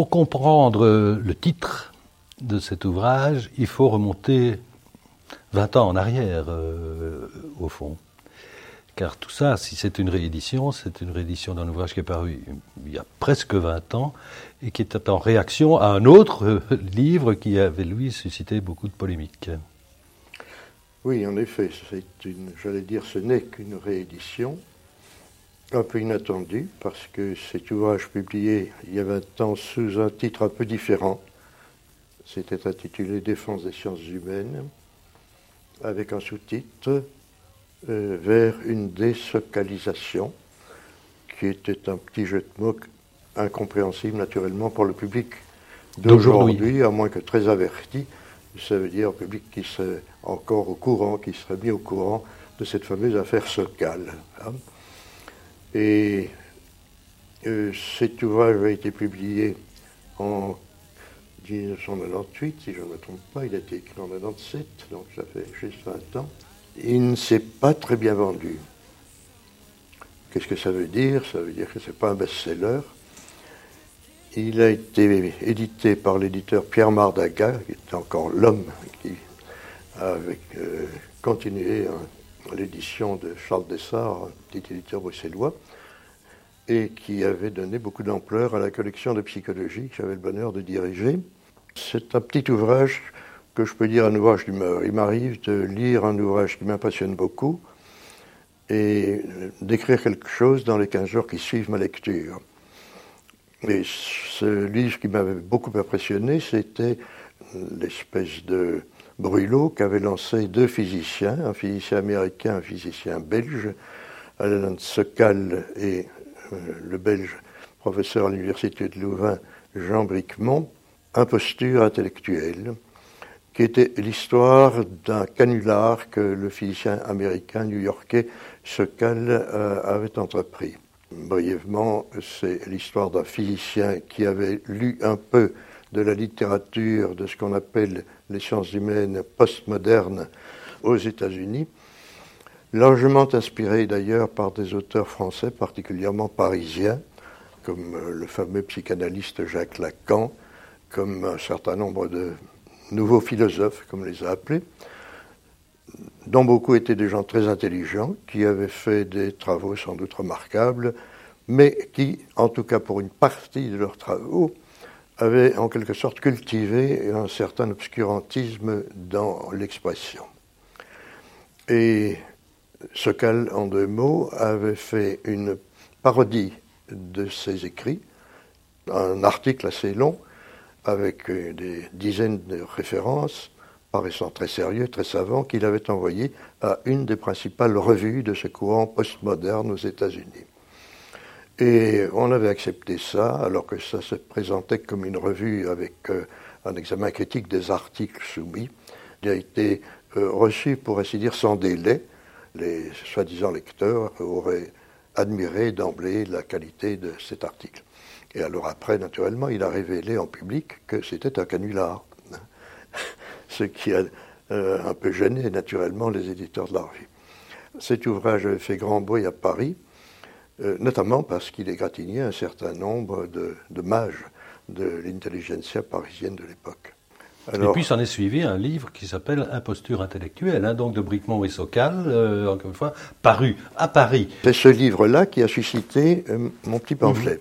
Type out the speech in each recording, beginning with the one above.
Pour comprendre le titre de cet ouvrage, il faut remonter 20 ans en arrière, euh, au fond. Car tout ça, si c'est une réédition, c'est une réédition d'un ouvrage qui est paru il y a presque 20 ans et qui était en réaction à un autre euh, livre qui avait, lui, suscité beaucoup de polémiques. Oui, en effet, j'allais dire, ce n'est qu'une réédition, un peu inattendue, parce que cet ouvrage publié il y a 20 ans sous un titre un peu différent, c'était intitulé Défense des sciences humaines, avec un sous-titre euh, vers une désocalisation, qui était un petit jeu de mots incompréhensible naturellement pour le public d'aujourd'hui, à moins que très averti. Ça veut dire un public qui serait encore au courant, qui serait mis au courant de cette fameuse affaire Sokal. Hein. Et euh, cet ouvrage a été publié en 1998, si je ne me trompe pas, il a été écrit en 1997, donc ça fait juste 20 ans il ne s'est pas très bien vendu. Qu'est-ce que ça veut dire? Ça veut dire que ce n'est pas un best-seller. Il a été édité par l'éditeur Pierre Mardaga, qui était encore l'homme qui avait euh, continué l'édition de Charles Dessart, petit éditeur bruxellois, et qui avait donné beaucoup d'ampleur à la collection de psychologie que j'avais le bonheur de diriger. C'est un petit ouvrage que je peux dire un ouvrage d'humeur. Il m'arrive de lire un ouvrage qui m'impressionne beaucoup et d'écrire quelque chose dans les 15 jours qui suivent ma lecture. Et ce livre qui m'avait beaucoup impressionné, c'était l'espèce de brûlot qu'avaient lancé deux physiciens, un physicien américain, un physicien belge, Alain Sokal et euh, le belge professeur à l'université de Louvain, Jean Bricmont, imposture intellectuelle qui était l'histoire d'un canular que le physicien américain new-yorkais Sokal euh, avait entrepris. Brièvement, c'est l'histoire d'un physicien qui avait lu un peu de la littérature de ce qu'on appelle les sciences humaines postmodernes aux États-Unis, largement inspiré d'ailleurs par des auteurs français particulièrement parisiens, comme euh, le fameux psychanalyste Jacques Lacan, comme un certain nombre de nouveaux philosophes, comme les a appelés, dont beaucoup étaient des gens très intelligents, qui avaient fait des travaux sans doute remarquables, mais qui, en tout cas pour une partie de leurs travaux, avaient en quelque sorte cultivé un certain obscurantisme dans l'expression. Et Sokal, en deux mots, avait fait une parodie de ses écrits, un article assez long, avec des dizaines de références, paraissant très sérieux, très savant, qu'il avait envoyé à une des principales revues de ce courant postmoderne aux États-Unis. Et on avait accepté ça, alors que ça se présentait comme une revue avec euh, un examen critique des articles soumis. Il a été euh, reçu, pour ainsi dire, sans délai. Les soi-disant lecteurs auraient admiré d'emblée la qualité de cet article. Et alors après, naturellement, il a révélé en public que c'était un canular. Ce qui a euh, un peu gêné naturellement les éditeurs de la revue. Cet ouvrage avait fait grand bruit à Paris, euh, notamment parce qu'il égratignait un certain nombre de, mages de l'intelligentsia parisienne de l'époque. et puis s'en est suivi un livre qui s'appelle Imposture intellectuelle, hein, donc de Bricmont et Socal, euh, encore une fois, paru à Paris. C'est ce livre-là qui a suscité mon petit pamphlet.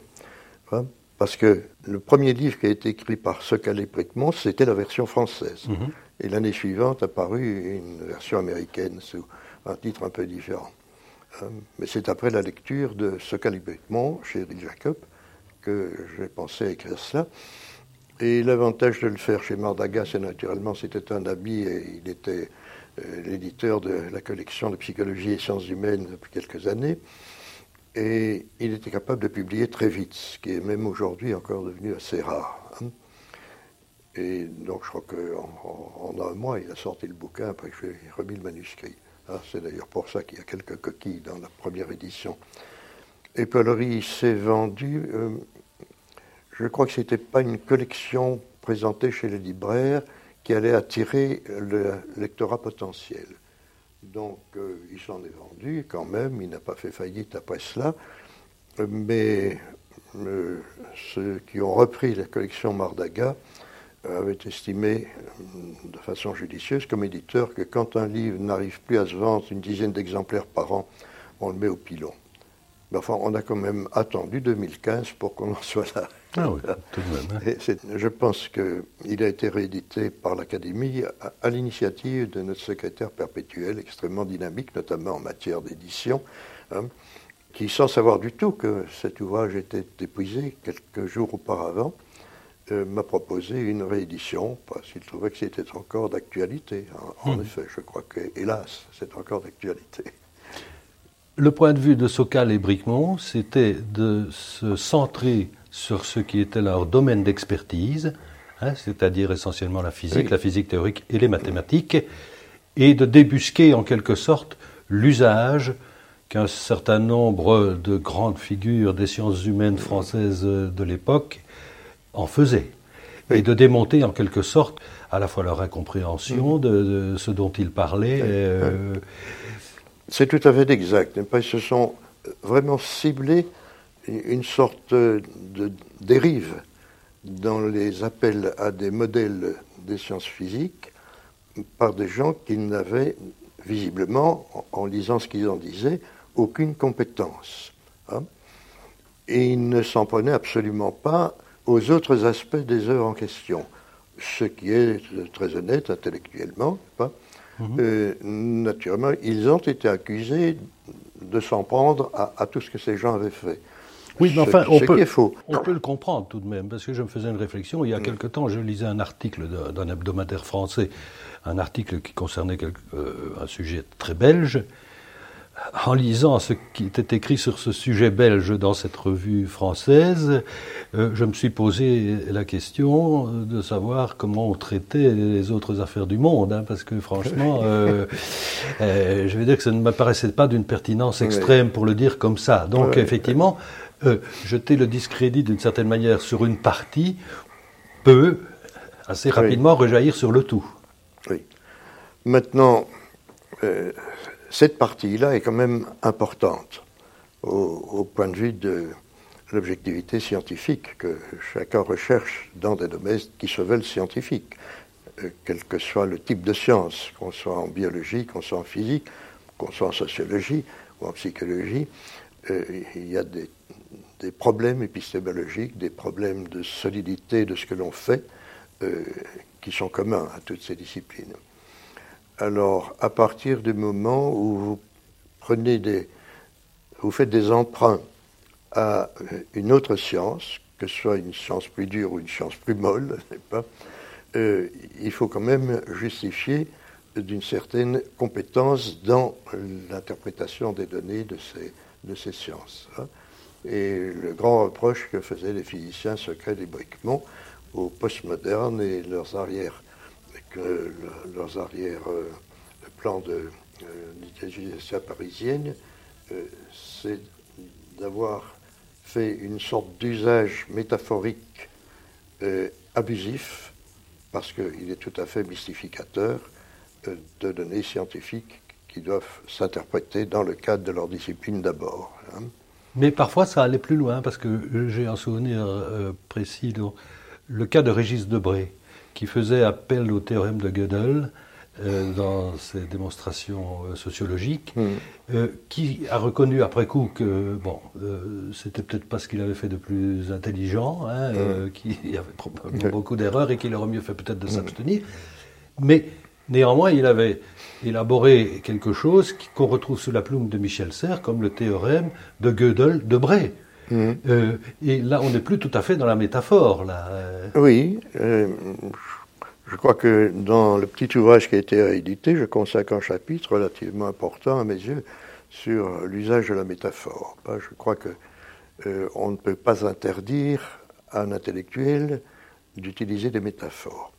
Hein, parce que le premier livre qui a été écrit par Sokal et c'était la version française. Mhm. Et l'année suivante apparut une version américaine sous un titre un peu différent. Hein, mais c'est après la lecture de Sokal et chez Eric Jacob que j'ai pensé à écrire cela. Et l'avantage de le faire chez Mardaga, c'est naturellement, c'était un ami et il était euh, l'éditeur de la collection de psychologie et sciences humaines depuis quelques années. Et il était capable de publier très vite, ce qui est même aujourd'hui encore devenu assez rare. Hein. Et donc je crois qu'en en, un mois, il a sorti le bouquin après que j'ai remis le manuscrit. Hein. C'est d'ailleurs pour ça qu'il y a quelques coquilles dans la première édition. Et Paulerie s'est vendu, euh, je crois que ce n'était pas une collection présentée chez les libraires qui allait attirer le lectorat potentiel. Donc euh, il s'en est vendu quand même, il n'a pas fait faillite après cela, mais ceux qui ont repris la collection Mardaga avaient estimé de façon judicieuse comme éditeur que quand un livre n'arrive plus à se vendre une dizaine d'exemplaires par an, on le met au pilon. Mais enfin, on a quand même attendu 2015 pour qu'on en soit là. Ah oui, tout de même. Hein. je pense qu'il a été réédité par l'Académie à, l'initiative de notre secrétaire perpétuel, extrêmement dynamique, notamment en matière d'édition, hein, qui, sans savoir du tout que cet ouvrage était épuisé quelques jours auparavant, euh, m'a proposé une réédition parce qu'il trouvait que c'était encore d'actualité. En, hmm. effet, je crois que, hélas, c'est encore d'actualité. Le point de vue de Socal et Bricmont, c'était de se centrer sur ce qui était leur domaine d'expertise, hein, c'est-à-dire essentiellement la physique, la physique théorique et les mathématiques, et de débusquer en quelque sorte l'usage qu'un certain nombre de grandes figures des sciences humaines françaises de l'époque en faisaient, et de démonter en quelque sorte à la fois leur incompréhension mm. de, ce dont ils parlaient. Euh, C'est tout à fait exact. Ils se sont vraiment ciblés une sorte de dérive dans les appels à des modèles des sciences physiques par des gens qui n'avaient visiblement, en lisant ce qu'ils en disaient, aucune compétence. Hein. Et ils ne s'en prenaient absolument pas aux autres aspects des œuvres en question, ce qui est très honnête intellectuellement. Pas mhm. euh, naturellement, ils ont été accusés de s'en prendre à, tout ce que ces gens avaient fait. Oui, mais enfin, on, peut, on peut le comprendre tout de même, parce que je me faisais une réflexion. Il y a mm. quelque temps, je lisais un article d'un hebdomadaire français, un article qui concernait euh, un sujet très belge. En lisant ce qui était écrit sur ce sujet belge dans cette revue française, euh, je me suis posé la question de savoir comment on traitait les autres affaires du monde, hein, parce que franchement, euh, je vais dire que ça ne m'apparaissait pas d'une pertinence extrême pour le dire comme ça. Donc effectivement, euh, jeter le discrédit d'une certaine manière sur une partie peut assez rapidement rejaillir sur le tout. Oui. Maintenant, euh, cette partie-là est quand même importante au, point de vue de l'objectivité scientifique que chacun recherche dans des domaines qui se veulent scientifiques, euh, quel que soit le type de science, qu'on soit en biologie, qu'on soit en physique, qu'on soit en sociologie ou en psychologie. il y a des des problèmes épistémologiques, des problèmes de solidité de ce que l'on fait, euh, qui sont communs à toutes ces disciplines. Alors, à partir du moment où vous prenez des, vous faites des emprunts à une autre science, que ce soit une science plus dure ou une science plus molle, pas, euh, il faut quand même justifier d'une certaine compétence dans l'interprétation des données de ces, de ces sciences. Hein et le grand reproche que faisaient les physiciens secrets des Bricmont aux postmodernes et leurs arrières, que leurs arrières euh, plans de euh, parisienne, euh, c'est d'avoir fait une sorte d'usage métaphorique euh, abusif, parce qu'il est tout à fait mystificateur, de données scientifiques qui doivent s'interpréter dans le cadre de leur discipline d'abord. Hein. Mais parfois, ça allait plus loin, parce que j'ai un souvenir précis, le cas de Régis Debré, qui faisait appel au théorème de Gödel euh, dans ses démonstrations euh, sociologiques, hmm. qui a reconnu après coup que, bon, c'était peut-être pas ce qu'il avait fait de plus intelligent, hein, hmm. qu'il y avait probablement beaucoup d'erreurs et qu'il aurait mieux fait peut-être de hmm. s'abstenir, mais néanmoins, il avait élaborer quelque chose qu'on retrouve sous la plume de Michel Serres comme le théorème de Gödel de Bray. Euh, et là, on n'est plus tout à fait dans la métaphore. Là. Oui, euh, je crois que dans le petit ouvrage qui a été édité, je consacre un chapitre relativement important à mes yeux sur l'usage de la métaphore. Je crois que euh, on ne peut pas interdire à un intellectuel d'utiliser des métaphores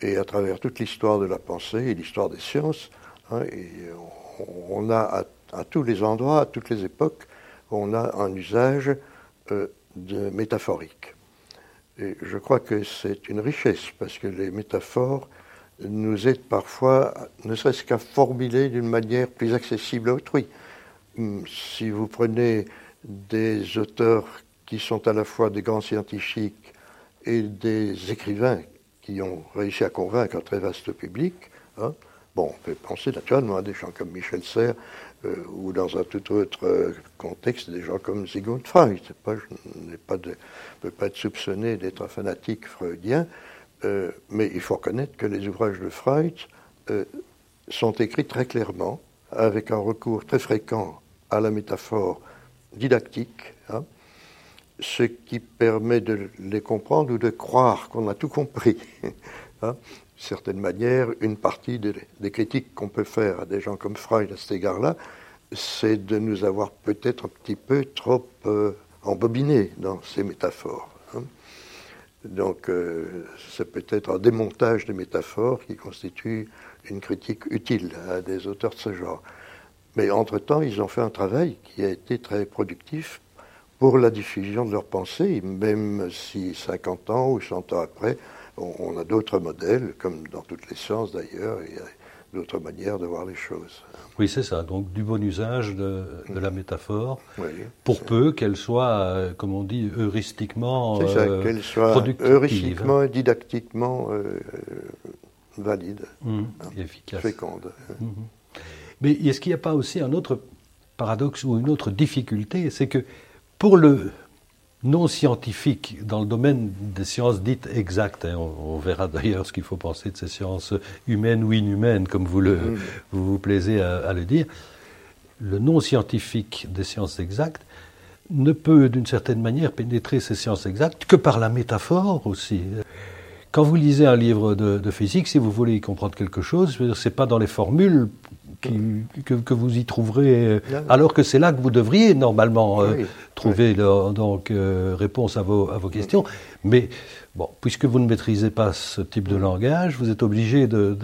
et à travers toute l'histoire de la pensée et l'histoire des sciences. Hein, on, a à, tous les endroits, à toutes les époques, on a un usage euh, métaphorique. Et je crois que c'est une richesse parce que les métaphores nous aident parfois, ne serait-ce qu'à formuler d'une manière plus accessible à autrui. Hum, si vous prenez des auteurs qui sont à la fois des grands scientifiques et des écrivains qui ont réussi à convaincre un très vaste public. Hein. On peut penser naturellement à des gens comme Michel Serres euh, ou dans un tout autre euh, contexte des gens comme Sigmund Freud. Je ne peux pas être soupçonné d'être un fanatique freudien, euh, mais il faut reconnaître que les ouvrages de Freud sont écrits très clairement, avec un recours très fréquent à la métaphore didactique, hein, ce qui permet de les comprendre ou de croire qu'on a tout compris. hein. certaine manière, une partie des critiques qu'on peut faire à des gens comme Freud à cet égard-là, c'est de nous avoir peut-être un petit peu trop euh, embobinés dans ces métaphores. Hein. Donc, euh, c'est peut-être un démontage des métaphores qui constitue une critique utile à des auteurs de ce genre. Mais entre-temps, ils ont fait un travail qui a été très productif pour la diffusion de leurs pensées, même si 50 ans ou 100 ans après, on, a d'autres modèles, comme dans toutes les sciences d'ailleurs, il y a d'autres manières de voir les choses. Oui, c'est ça. Donc du bon usage de, la métaphore, pour peu qu'elle soit, euh, comme on dit, heuristiquement C'est ça, euh, qu'elle soit heuristiquement et didactiquement euh, valide, mmh, efficace. féconde. Mmh. Mais est-ce qu'il n'y a pas aussi un autre paradoxe ou une autre difficulté? C'est que pour le non scientifique dans le domaine des sciences dites exactes, hein, on, verra d'ailleurs ce qu'il faut penser de ces sciences humaines ou inhumaines, comme vous, le, mm. vous, plaisez à, le dire, le non scientifique des sciences exactes ne peut d'une certaine manière pénétrer ces sciences exactes que par la métaphore aussi. Quand vous lisez un livre de, de physique, si vous voulez y comprendre quelque chose, ce n'est pas dans les formules que, vous y trouverez, euh, alors que c'est là que vous devriez normalement euh, trouver donc euh, réponse à vos, à vos questions. Mais bon, puisque vous ne maîtrisez pas ce type de langage, vous êtes obligé de,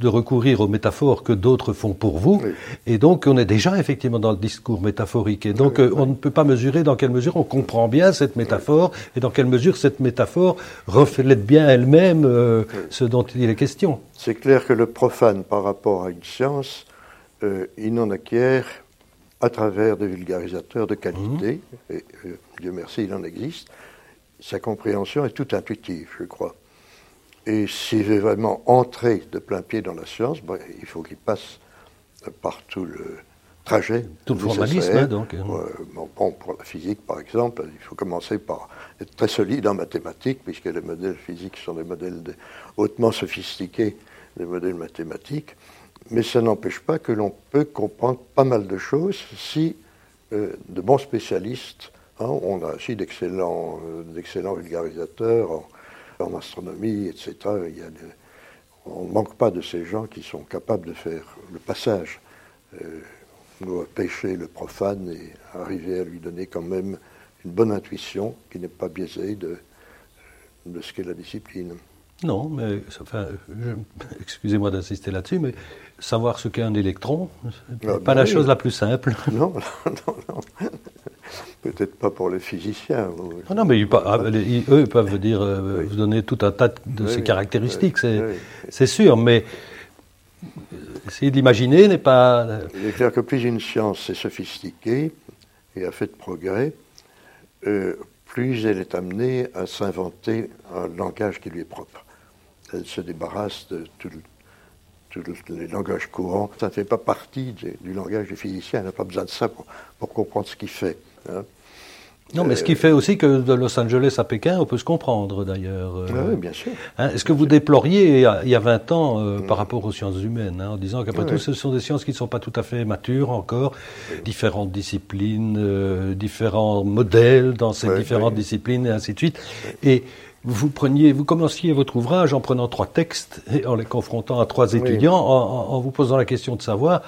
de recourir aux métaphores que d'autres font pour vous. Et donc, on est déjà effectivement dans le discours métaphorique. Et donc, on ne peut pas mesurer dans quelle mesure on comprend bien cette métaphore et dans quelle mesure cette métaphore reflète bien elle-même euh, ce dont il est question. C'est clair que le profane, par rapport à une science, euh, il n'en acquiert à travers des vulgarisateurs de qualité, mmh. et euh, Dieu merci, il en existe, sa compréhension est toute intuitive, je crois. Et s'il veut vraiment entrer de plein pied dans la science, il faut qu'il passe par tout le trajet. Tout le formalisme, hein, donc. Hein. bon, pour la physique, par exemple, il faut commencer par être très solide en mathématiques, puisque les modèles physiques sont des modèles hautement sophistiqués, des modèles mathématiques. Mais ça n'empêche pas que l'on peut comprendre pas mal de choses si euh, de bons spécialistes, hein, on a aussi d'excellents euh, vulgarisateurs en, en astronomie, etc. Il on ne manque pas de ces gens qui sont capables de faire le passage, euh, pêcher le profane et arriver à lui donner quand même une bonne intuition qui n'est pas biaisée de, de ce qu'est la discipline. Non, mais enfin, excusez-moi d'insister là-dessus, mais savoir ce qu'est un électron, n'est ah, pas la chose la plus simple. Non, non, non. Peut-être pas pour les physiciens. Ah non, mais ah, eux peuvent dire, euh, vous donner tout un tas de ces caractéristiques, c'est sûr, mais essayer d'imaginer n'est pas. Il est clair que plus une science est sophistiquée et a fait de progrès, euh, plus elle est amenée à s'inventer un langage qui lui est propre. Elle se débarrasse de tous les langages courants. Ça ne fait pas partie du, langage du physicien. Elle n'a pas besoin de ça pour, pour comprendre ce qu'il fait. Hein. Non, mais ce qui fait aussi que de Los Angeles à Pékin, on peut se comprendre d'ailleurs. Euh. oui, bien sûr. Hein, est-ce que vous déploriez il y a 20 ans euh, par rapport aux sciences humaines, hein, en disant qu'après tout, ce sont des sciences qui ne sont pas tout à fait matures encore, différentes disciplines, euh, différents modèles dans ces différentes disciplines et ainsi de suite. Et vous preniez, vous commenciez votre ouvrage en prenant trois textes et en les confrontant à trois étudiants, en, vous posant la question de savoir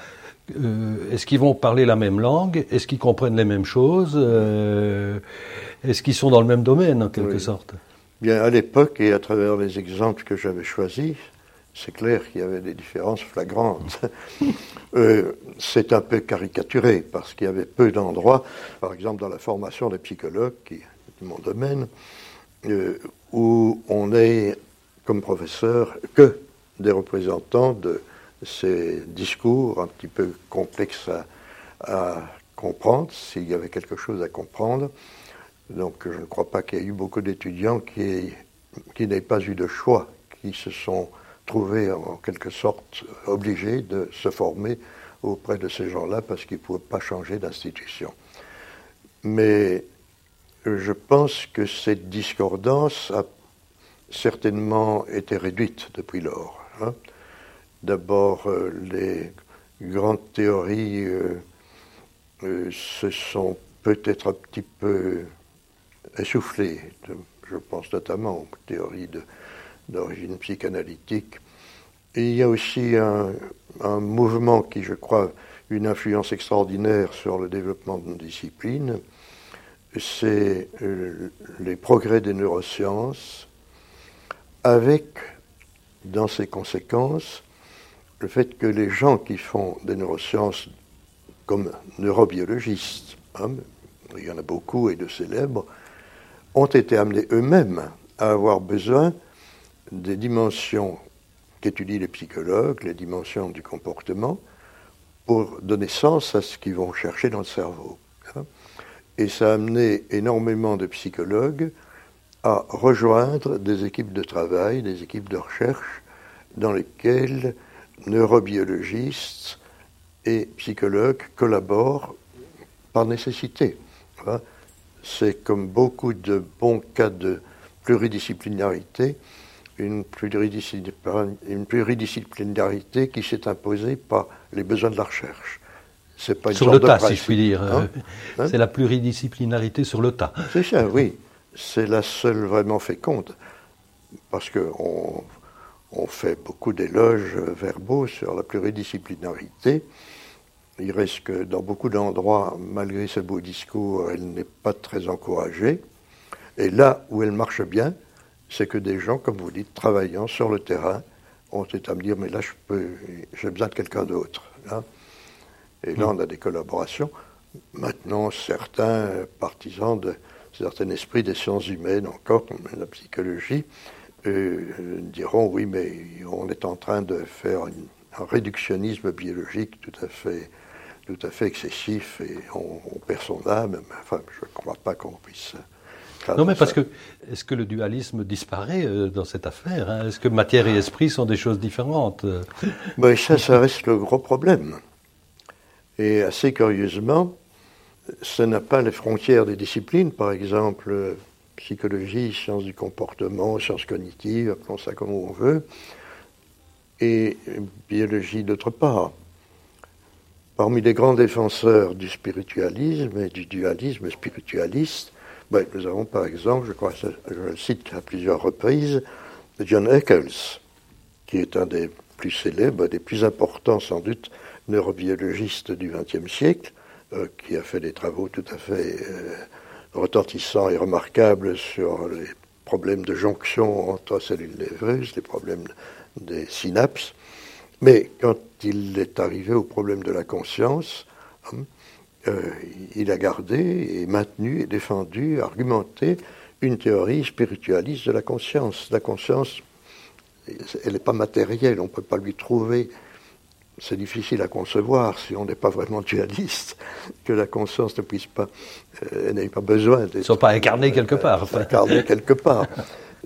euh, est-ce qu'ils vont parler la même langue? Est-ce qu'ils comprennent les mêmes choses? Euh, Est-ce qu'ils sont dans le même domaine, en quelque sorte? Bien, à l'époque, et à travers les exemples que j'avais choisis, c'est clair qu'il y avait des différences flagrantes. euh, c'est un peu caricaturé, parce qu'il y avait peu d'endroits, par exemple dans la formation des psychologues, qui est mon domaine, où on est, comme professeur, que des représentants de ces discours un petit peu complexes à, comprendre, s'il y avait quelque chose à comprendre. Donc je ne crois pas qu'il y ait eu beaucoup d'étudiants qui, qui n'aient pas eu de choix, qui se sont trouvés en quelque sorte obligés de se former auprès de ces gens-là parce qu'ils ne pouvaient pas changer d'institution. Mais je pense que cette discordance a certainement été réduite depuis lors. Hein. D'abord, euh, les grandes théories euh, euh, se sont peut-être un petit peu essoufflées. Je pense notamment aux théories d'origine psychanalytique. Il y a aussi un, un, mouvement qui, je crois, une influence extraordinaire sur le développement de nos disciplines, c'est les progrès des neurosciences, avec, dans ses conséquences, le fait que les gens qui font des neurosciences comme neurobiologistes, hein, il y en a beaucoup et de célèbres, ont été amenés eux-mêmes à avoir besoin des dimensions qu'étudient les psychologues, les dimensions du comportement, pour donner sens à ce qu'ils vont chercher dans le cerveau. Hein. Et ça a amené énormément de psychologues à rejoindre des équipes de travail, des équipes de recherche dans lesquelles neurobiologistes et psychologues collaborent par nécessité. C'est comme beaucoup de bons cas de pluridisciplinarité, une pluridisciplinarité, qui s'est imposée par les besoins de la recherche. C'est pas une sur le tas, si je puis dire. Hein hein c'est la pluridisciplinarité sur le tas. C'est ça, oui. C'est la seule vraiment féconde. Parce qu'on on fait beaucoup d'éloges verbaux sur la pluridisciplinarité. Il reste que dans beaucoup d'endroits, malgré ce beau discours, elle n'est pas très encouragée. Et là où elle marche bien, c'est que des gens, comme vous dites, travaillant sur le terrain, ont été à me dire, mais là, je peux, j'ai besoin de quelqu'un d'autre. Hein. Et là, on a des collaborations. Maintenant, certains partisans de certains esprits des sciences humaines, encore comme la psychologie, euh, diront oui, mais on est en train de faire un réductionnisme biologique tout à fait, tout à fait excessif et on, perd son âme. Enfin, je ne crois pas qu'on puisse. Non, mais parce que est-ce que le dualisme disparaît euh, dans cette affaire hein? Est-ce que matière et esprit sont des choses différentes? Mais Ça, ça reste le gros problème. Et assez curieusement, ce n'a pas les frontières des disciplines, par exemple psychologie, sciences du comportement, sciences cognitives, appelons ça comme on veut, et biologie d'autre part. Parmi les grands défenseurs du spiritualisme et du dualisme spiritualiste, ben, nous avons par exemple, je crois, je le cite à plusieurs reprises, John Eccles, qui est un des plus célèbres, des plus importants sans doute neurobiologiste du XXe siècle, euh, qui a fait des travaux tout à fait euh, retentissants et remarquables sur les problèmes de jonction entre cellules névreuses, les problèmes des synapses. Mais quand il est arrivé au problème de la conscience, hein, euh, il a gardé et maintenu et défendu, argumenté une théorie spiritualiste de la conscience. La conscience, elle n'est pas matérielle, on ne peut pas lui trouver c'est difficile à concevoir si on n'est pas vraiment dualiste, que la conscience ne puisse pas, euh, n'ait pas besoin d'être. ne sont pas incarnés quelque part. Enfin. Incarnés quelque part.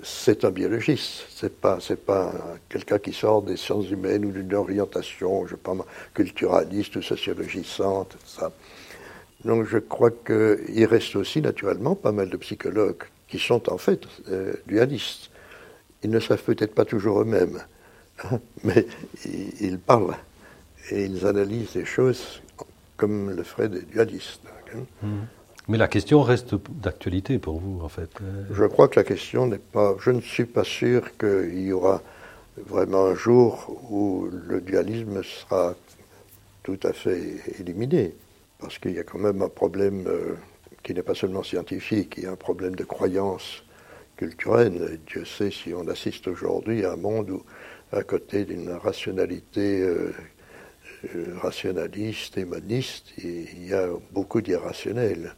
C'est un biologiste, c'est pas, c'est pas quelqu'un qui sort des sciences humaines ou d'une orientation, je sais pas, culturaliste ou sociologisante, ça. Donc je crois qu'il reste aussi naturellement pas mal de psychologues qui sont en fait euh, dualistes. Ils ne savent peut-être pas toujours eux-mêmes, hein, mais ils parlent et ils analysent les choses comme le feraient des dualistes. Mhm. Mais la question reste d'actualité pour vous, en fait. Je crois que la question n'est pas. Je ne suis pas sûr qu'il y aura vraiment un jour où le dualisme sera tout à fait éliminé. Parce qu'il y a quand même un problème euh, qui n'est pas seulement scientifique, il y a un problème de croyance culturelle. Dieu sait si on assiste aujourd'hui à un monde où, à côté d'une rationalité euh, euh, rationaliste, humaniste, il y a beaucoup d'irrationnel.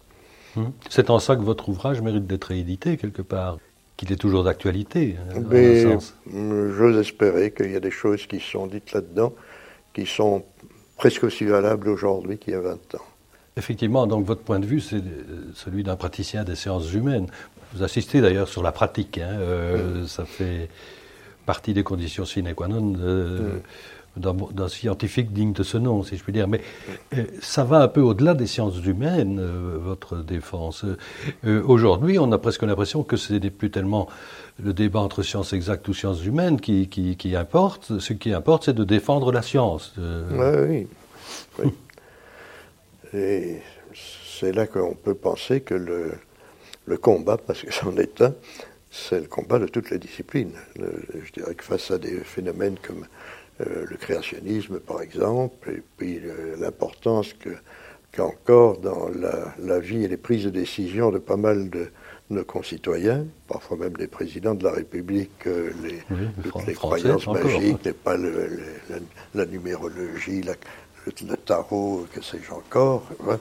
Hum. C'est en ça que votre ouvrage mérite d'être réédité quelque part, qu'il est toujours d'actualité. Hein, Mais j'ose espérer qu'il y a des choses qui sont dites là-dedans qui sont presque aussi valables aujourd'hui qu'il y a 20 ans. Effectivement, donc votre point de vue, c'est celui d'un praticien des sciences humaines. Vous assistez d'ailleurs sur la pratique. Hein, euh, Ça fait partie des conditions sine qua non d'un scientifique digne de ce nom, si je puis dire. Mais euh, ça va un peu au-delà des sciences humaines, euh, votre défense. Aujourd'hui, on a presque l'impression que ce n'est plus tellement le débat entre sciences exactes ou sciences humaines qui, importe. Ce qui importe, c'est de défendre la science. oui. oui. Et c'est là qu'on peut penser que le combat, parce que c'en est un, c'est le combat de toutes les disciplines. je dirais que face à des phénomènes comme euh, le créationnisme, par exemple, et puis euh, l'importance que qu'encore dans la, vie et les prises de décision de pas mal de nos concitoyens, parfois même des présidents de la République, euh, les, les, croyances magiques, n'est pas la, numérologie, le, tarot, que sais-je encore, hein,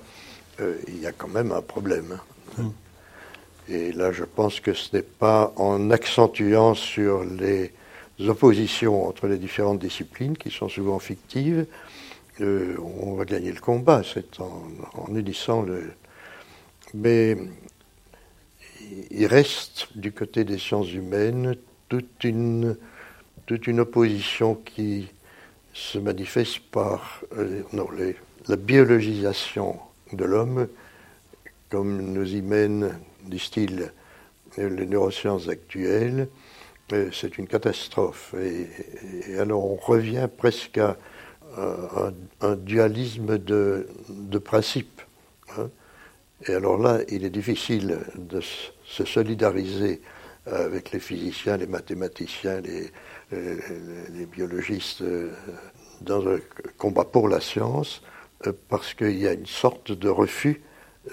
il y a quand même un problème. Hein. Hmm. Et là, je pense que ce n'est pas en accentuant sur les oppositions entre les différentes disciplines, qui sont souvent fictives, euh, on va gagner le combat. C'est en, unissant le. Mais il reste du côté des sciences humaines toute une, toute une opposition qui se manifeste par euh, la biologisation de l'homme, comme nous y mène disent-ils, les neurosciences actuelles, c'est une catastrophe. Et, alors on revient presque à un, dualisme de, de principe. Hein. Et alors là, il est difficile de se solidariser avec les physiciens, les mathématiciens, les, biologistes euh, dans un combat pour la science, euh, parce qu'il y a une sorte de refus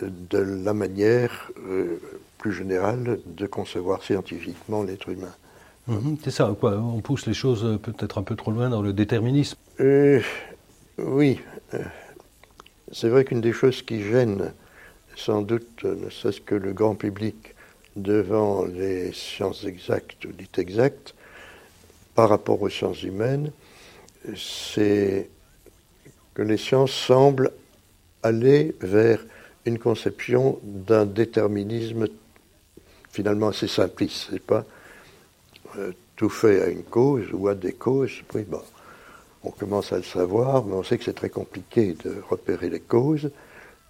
de la manière euh, plus générale de concevoir scientifiquement l'être humain. Mhm, c'est ça. On pousse les choses euh, peut-être un peu trop loin dans le déterminisme. Euh, oui. C'est vrai qu'une des choses qui gêne, sans doute, ne serait-ce que le grand public devant les sciences exactes ou dites exactes, par rapport aux sciences humaines, c'est que les sciences semblent aller vers une conception d'un déterminisme finalement assez simpliste. C'est pas? Euh, tout fait à une cause ou à des causes. Bon, on commence à le savoir, mais on sait que c'est très compliqué de repérer les causes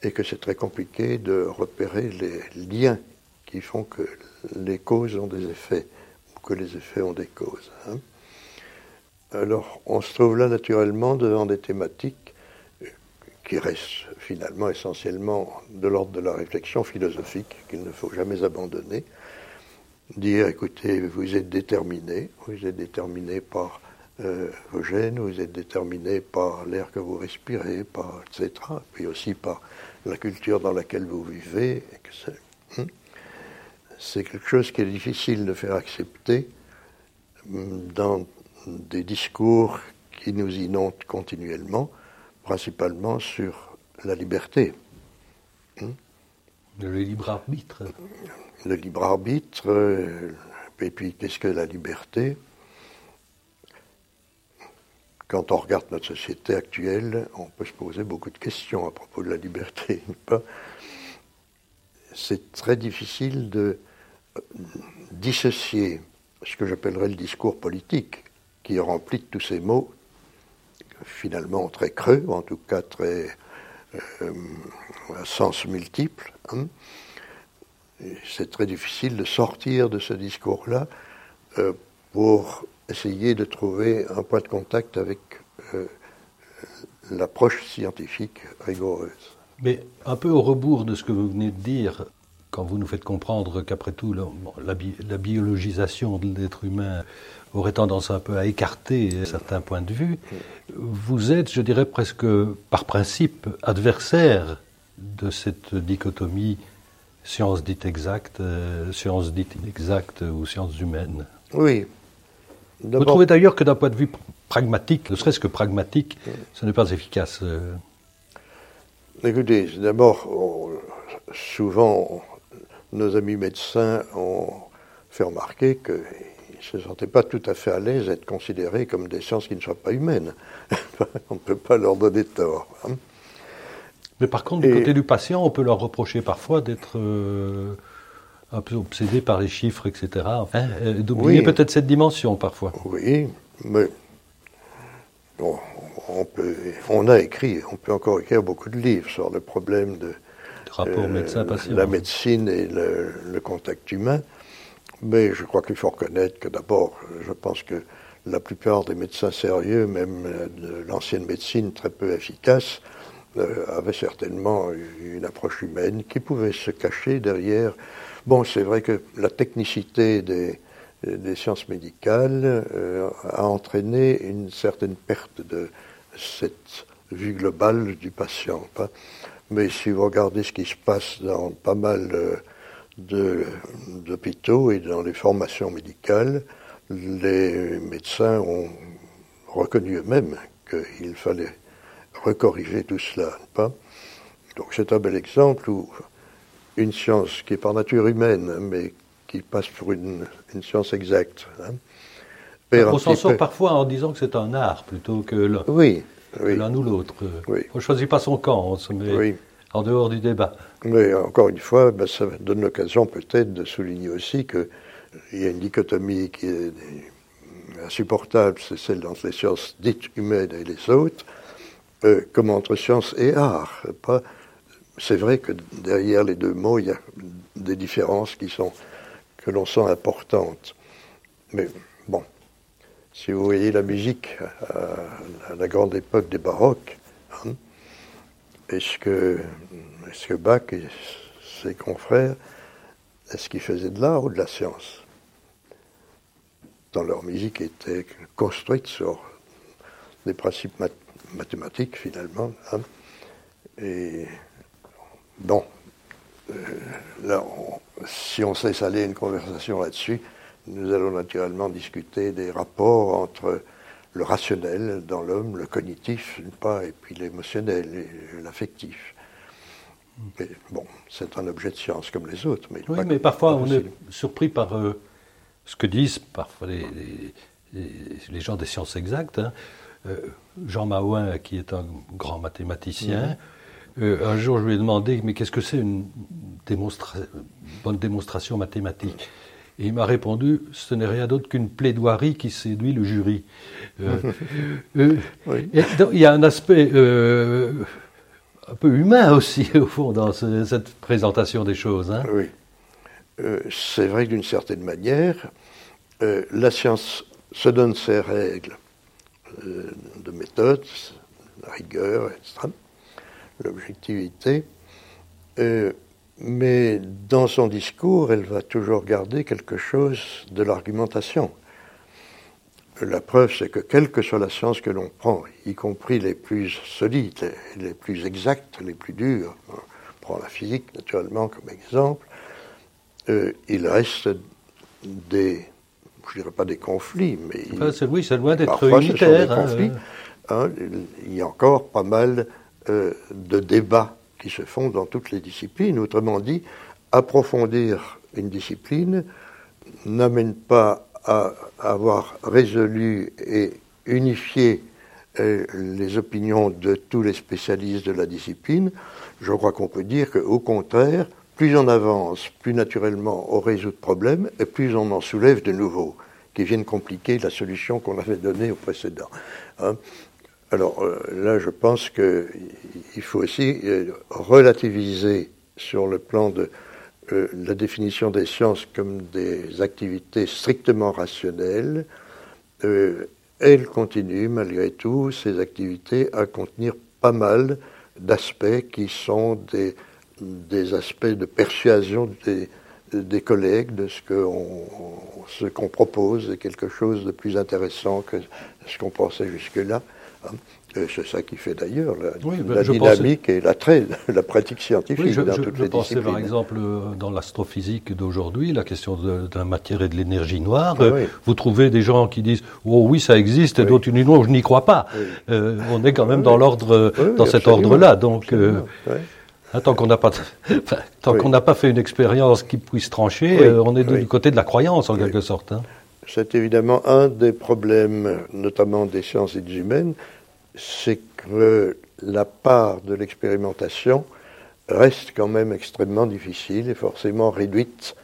et que c'est très compliqué de repérer les liens qui font que les causes ont des effets ou que les effets ont des causes. Hein. Alors, on se trouve là naturellement devant des thématiques qui reste finalement essentiellement de l'ordre de la réflexion philosophique qu'il ne faut jamais abandonner. Dire, écoutez, vous êtes déterminé, vous êtes déterminé par euh, vos gènes, vous êtes déterminé par l'air que vous respirez, par, etc., puis aussi par la culture dans laquelle vous vivez. Hein. C'est quelque chose qui est difficile de faire accepter hum, dans des discours qui nous inondent continuellement principalement sur la liberté. Hmm? le libre arbitre. Le libre arbitre, euh, et puis qu'est-ce que la liberté? Quand on regarde notre société actuelle, on peut se poser beaucoup de questions à propos de la liberté. C'est très difficile de euh, dissocier ce que j'appellerais le discours politique, qui est rempli de tous ces mots finalement très creux, en tout cas très euh, à sens multiple. Hein. C'est très difficile de sortir de ce discours-là euh, pour essayer de trouver un point de contact avec euh, l'approche scientifique rigoureuse. Mais un peu au rebours de ce que vous venez de dire, quand vous nous faites comprendre qu'après tout, la, la, biologisation de l'être humain aurait tendance un peu à écarter certains points de vue, vous êtes, je dirais presque par principe, adversaire de cette dichotomie science dite exacte, euh, science dite inexacte ou sciences humaines. Oui. Vous trouvez d'ailleurs que d'un point de vue pragmatique, ne serait-ce que pragmatique, ce n'est pas efficace euh Écoutez, d'abord, souvent, nos amis médecins ont fait remarquer que ne se sentaient pas tout à fait à l'aise d'être considérés comme des sciences qui ne soient pas humaines. On ne peut pas leur donner tort. Hein. Mais par contre, du côté du patient, on peut leur reprocher parfois d'être euh, un peu obsédé par les chiffres, etc. Enfin, euh, d'oublier peut-être cette dimension parfois. Oui, mais on, peut, on a écrit, on peut encore écrire beaucoup de livres sur le problème de, rapport médecin-patient. La médecine et le, contact humain. Mais je crois qu'il faut reconnaître que d'abord, je pense que la plupart des médecins sérieux, même de l'ancienne médecine très peu efficace, euh, avaient certainement une approche humaine qui pouvait se cacher derrière. Bon, c'est vrai que la technicité des, sciences médicales euh, a entraîné une certaine perte de cette vue globale du patient. Mais si vous regardez ce qui se passe dans pas mal euh, d'hôpitaux et dans les formations médicales, les médecins ont reconnu eux-mêmes qu'il fallait recorriger tout cela. Pas? Donc c'est un bel exemple où une science qui est par nature humaine, mais qui passe pour une, science exacte. Hein, on s'en sort parfois en disant que c'est un art plutôt que l'un oui, ou l'autre. On ne choisit pas son camp, on se met en dehors du débat. Mais encore une fois, ben, ça donne l'occasion peut-être de souligner aussi qu'il y a une dichotomie qui est insupportable, c'est celle entre les sciences dites humaines et les autres, euh, comme entre science et art. C'est vrai que derrière les deux mots, il y a des différences qui sont, que l'on sent importantes. Mais bon, si vous voyez la musique à, la grande époque des baroques, hein, est-ce que, est que Bach et ses confrères, est-ce qu'ils faisaient de l'art ou de la science? Dans leur musique était construite sur des principes mathématiques finalement. Hein. et bon, euh, là, si on laisse aller une conversation là-dessus, nous allons naturellement discuter des rapports entre le rationnel dans l'homme, le cognitif, et puis l'émotionnel, l'affectif. Bon, c'est un objet de science comme les autres. Mais oui, mais parfois on est surpris par euh, ce que disent parfois les, les, gens des sciences exactes. Hein. Euh, Jean Maouin, qui est un grand mathématicien, euh, un jour je lui ai demandé Mais qu'est-ce que c'est une bonne démonstration mathématique? Et il m'a répondu, ce n'est rien d'autre qu'une plaidoirie qui séduit le jury. Euh, euh, il y a un aspect un peu humain aussi, au fond, dans cette présentation des choses. Hein. Oui. c'est vrai que d'une certaine manière, la science se donne ses règles de méthode, la rigueur, etc., l'objectivité mais dans son discours, elle va toujours garder quelque chose de l'argumentation. La preuve, c'est que quelle que soit la science que l'on prend, y compris les plus solides, les plus exactes, les plus dures, on prend la physique naturellement comme exemple, euh, il reste des, je dirais pas des conflits, mais oui, c'est loin d'être unitaire. Hein, conflits, hein, il y a encore pas mal euh, de débats qui se font dans toutes les disciplines. Autrement dit, approfondir une discipline n'amène pas à avoir résolu et unifié euh, les opinions de tous les spécialistes de la discipline. Je crois qu'on peut dire qu'au contraire, plus on avance, plus naturellement on résout de problèmes et plus on en soulève de nouveaux qui viennent compliquer la solution qu'on avait donnée au précédent. Hein. Alors euh, là, je pense qu'il faut aussi euh, relativiser sur le plan de euh, la définition des sciences comme des activités strictement rationnelles. elles continuent malgré tout, ces activités, à contenir pas mal d'aspects qui sont des, des aspects de persuasion des, des collègues de ce qu'on ce qu'on propose est quelque chose de plus intéressant que ce qu'on pensait jusque-là. Hein. C'est ça qui fait d'ailleurs la, ben, dynamique et l'attrait de la pratique scientifique je, dans toutes je les pensais, par exemple, euh, dans l'astrophysique d'aujourd'hui, la question de, la matière et de l'énergie noire. Ah vous trouvez des gens qui disent Oh oui, ça existe, et d'autres qui disent Non, je n'y crois pas. Euh, on est quand même dans l'ordre, dans cet ordre-là. Donc, euh, hein, tant qu'on n'a pas, tant qu'on n'a pas fait une expérience qui puisse trancher, on est du côté de la croyance en quelque sorte. Hein. C'est évidemment un des problèmes, notamment des sciences humaines, c'est que la part de l'expérimentation reste quand même extrêmement difficile et forcément réduite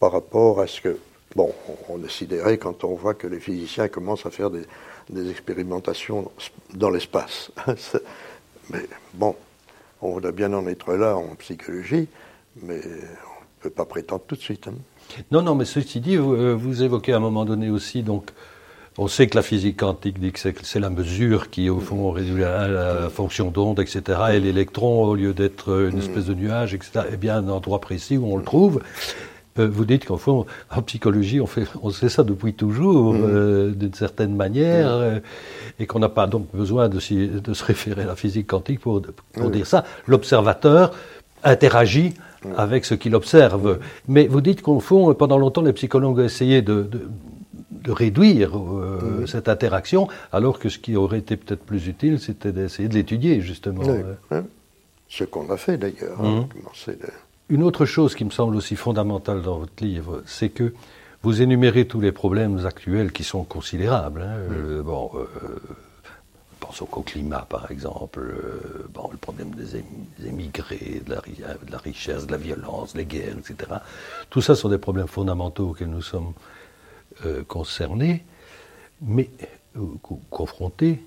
par rapport à ce que, bon, on déciderait quand on voit que les physiciens commencent à faire des, expérimentations dans l'espace. mais bon, on doit bien en être là en psychologie, mais on ne peut pas prétendre tout de suite. Hein. Non, non, mais ceci dit, vous, euh, vous, évoquez à un moment donné aussi donc on sait que la physique quantique dit que c'est la mesure qui, au fond, résout la, fonction d'onde, etc. Et l'électron, au lieu d'être une espèce de nuage, etc., est bien un endroit précis où on le trouve. Euh, vous dites qu'en fond, en psychologie, on, fait, on sait ça depuis toujours, mm. euh, d'une certaine manière, mm. euh, et qu'on n'a pas donc besoin de, de, se référer à la physique quantique pour, pour dire ça. L'observateur interagit mm. avec ce qu'il observe. Mais vous dites qu'au fond, pendant longtemps, les psychologues ont essayé de, de de réduire cette interaction, alors que ce qui aurait été peut-être plus utile, c'était d'essayer de l'étudier, justement. Ce qu'on a fait d'ailleurs. Hein. Une autre chose qui me semble aussi fondamentale dans votre livre, c'est que vous énumérez tous les problèmes actuels qui sont considérables. Hein. Euh, bon, euh, pensons au climat, par exemple, bon, le problème des, émigrés, de la, de la, richesse, de la violence, les guerres, etc. Tout ça sont des problèmes fondamentaux auxquels nous sommes euh, concernés, mais euh, confrontés.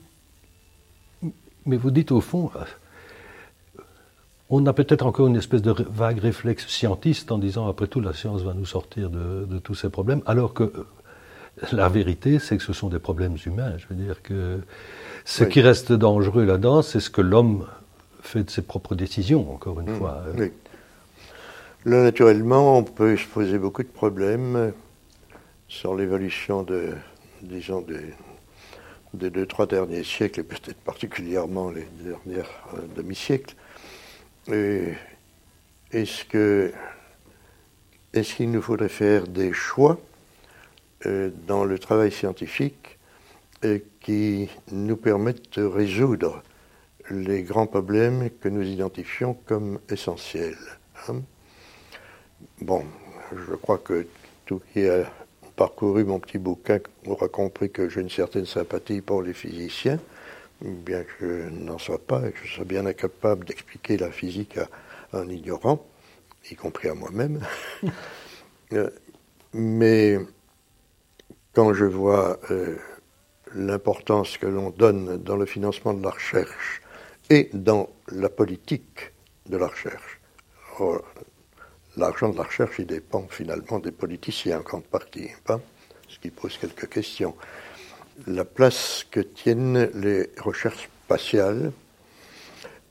Mais vous dites au fond, euh, on a peut-être encore une espèce de vague réflexe scientiste en disant après tout la science va nous sortir de, tous ces problèmes, alors que la vérité c'est que ce sont des problèmes humains. Je veux dire que ce qui reste dangereux là-dedans, c'est ce que l'homme fait de ses propres décisions, encore une mmh. fois. Oui. Là, naturellement, on peut se poser beaucoup de problèmes sur l'évolution de, disons, des, deux, trois derniers siècles, et peut-être particulièrement les derniers euh, demi-siècles. Est-ce que est-ce qu'il nous faudrait faire des choix euh, dans le travail scientifique euh, qui nous permettent de résoudre les grands problèmes que nous identifions comme essentiels hein? Bon, je crois que tout qui a parcouru mon petit bouquin aura compris que j'ai une certaine sympathie pour les physiciens, bien que je n'en sois pas et que je sois bien incapable d'expliquer la physique à, un ignorant, y compris à moi-même. Euh, mais quand je vois euh, l'importance que l'on donne dans le financement de la recherche et dans la politique de la recherche, oh, l'argent de la recherche, il dépend finalement des politiciens en grande partie, pas? Ce qui pose quelques questions. La place que tiennent les recherches spatiales,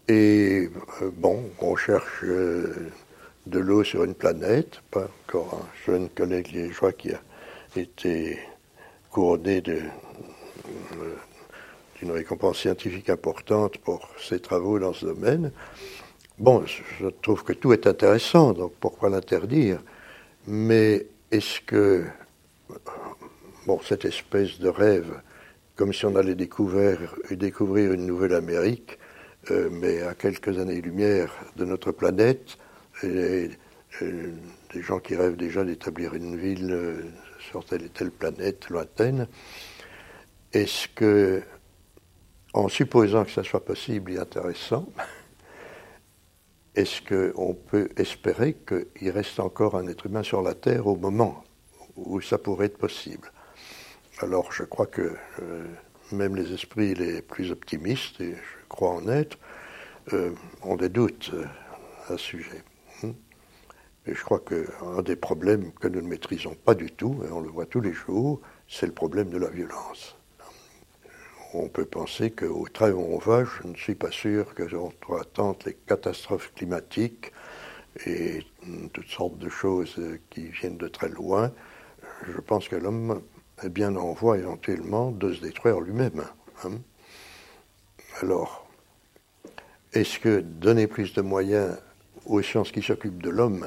et euh, bon, on cherche euh, de l'eau sur une planète, pas encore un jeune collègue liégeois qui a été couronné euh, d'une récompense scientifique importante pour ses travaux dans ce domaine. Bon, je trouve que tout est intéressant, donc pourquoi l'interdire? Mais est-ce que, bon, cette espèce de rêve, comme si on allait découvrir, découvrir une nouvelle Amérique, euh, mais à quelques années-lumière de notre planète, et, des gens qui rêvent déjà d'établir une ville euh, sur telle et telle planète lointaine, est-ce que, en supposant que ça soit possible et intéressant, est-ce qu'on peut espérer qu'il reste encore un être humain sur la Terre au moment où ça pourrait être possible? Alors je crois que euh, même les esprits les plus optimistes, et je crois en être, euh, ont des doutes euh, à ce sujet. Hmm. Et je crois qu'un des problèmes que nous ne maîtrisons pas du tout, et on le voit tous les jours, c'est le problème de la violence on peut penser qu'au train où on va, je ne suis pas sûr que l'on doit attendre les catastrophes climatiques et toutes sortes de choses qui viennent de très loin. Je pense que l'homme est bien en voie éventuellement de se détruire lui-même. Hein. Alors, est-ce que donner plus de moyens aux sciences qui s'occupent de l'homme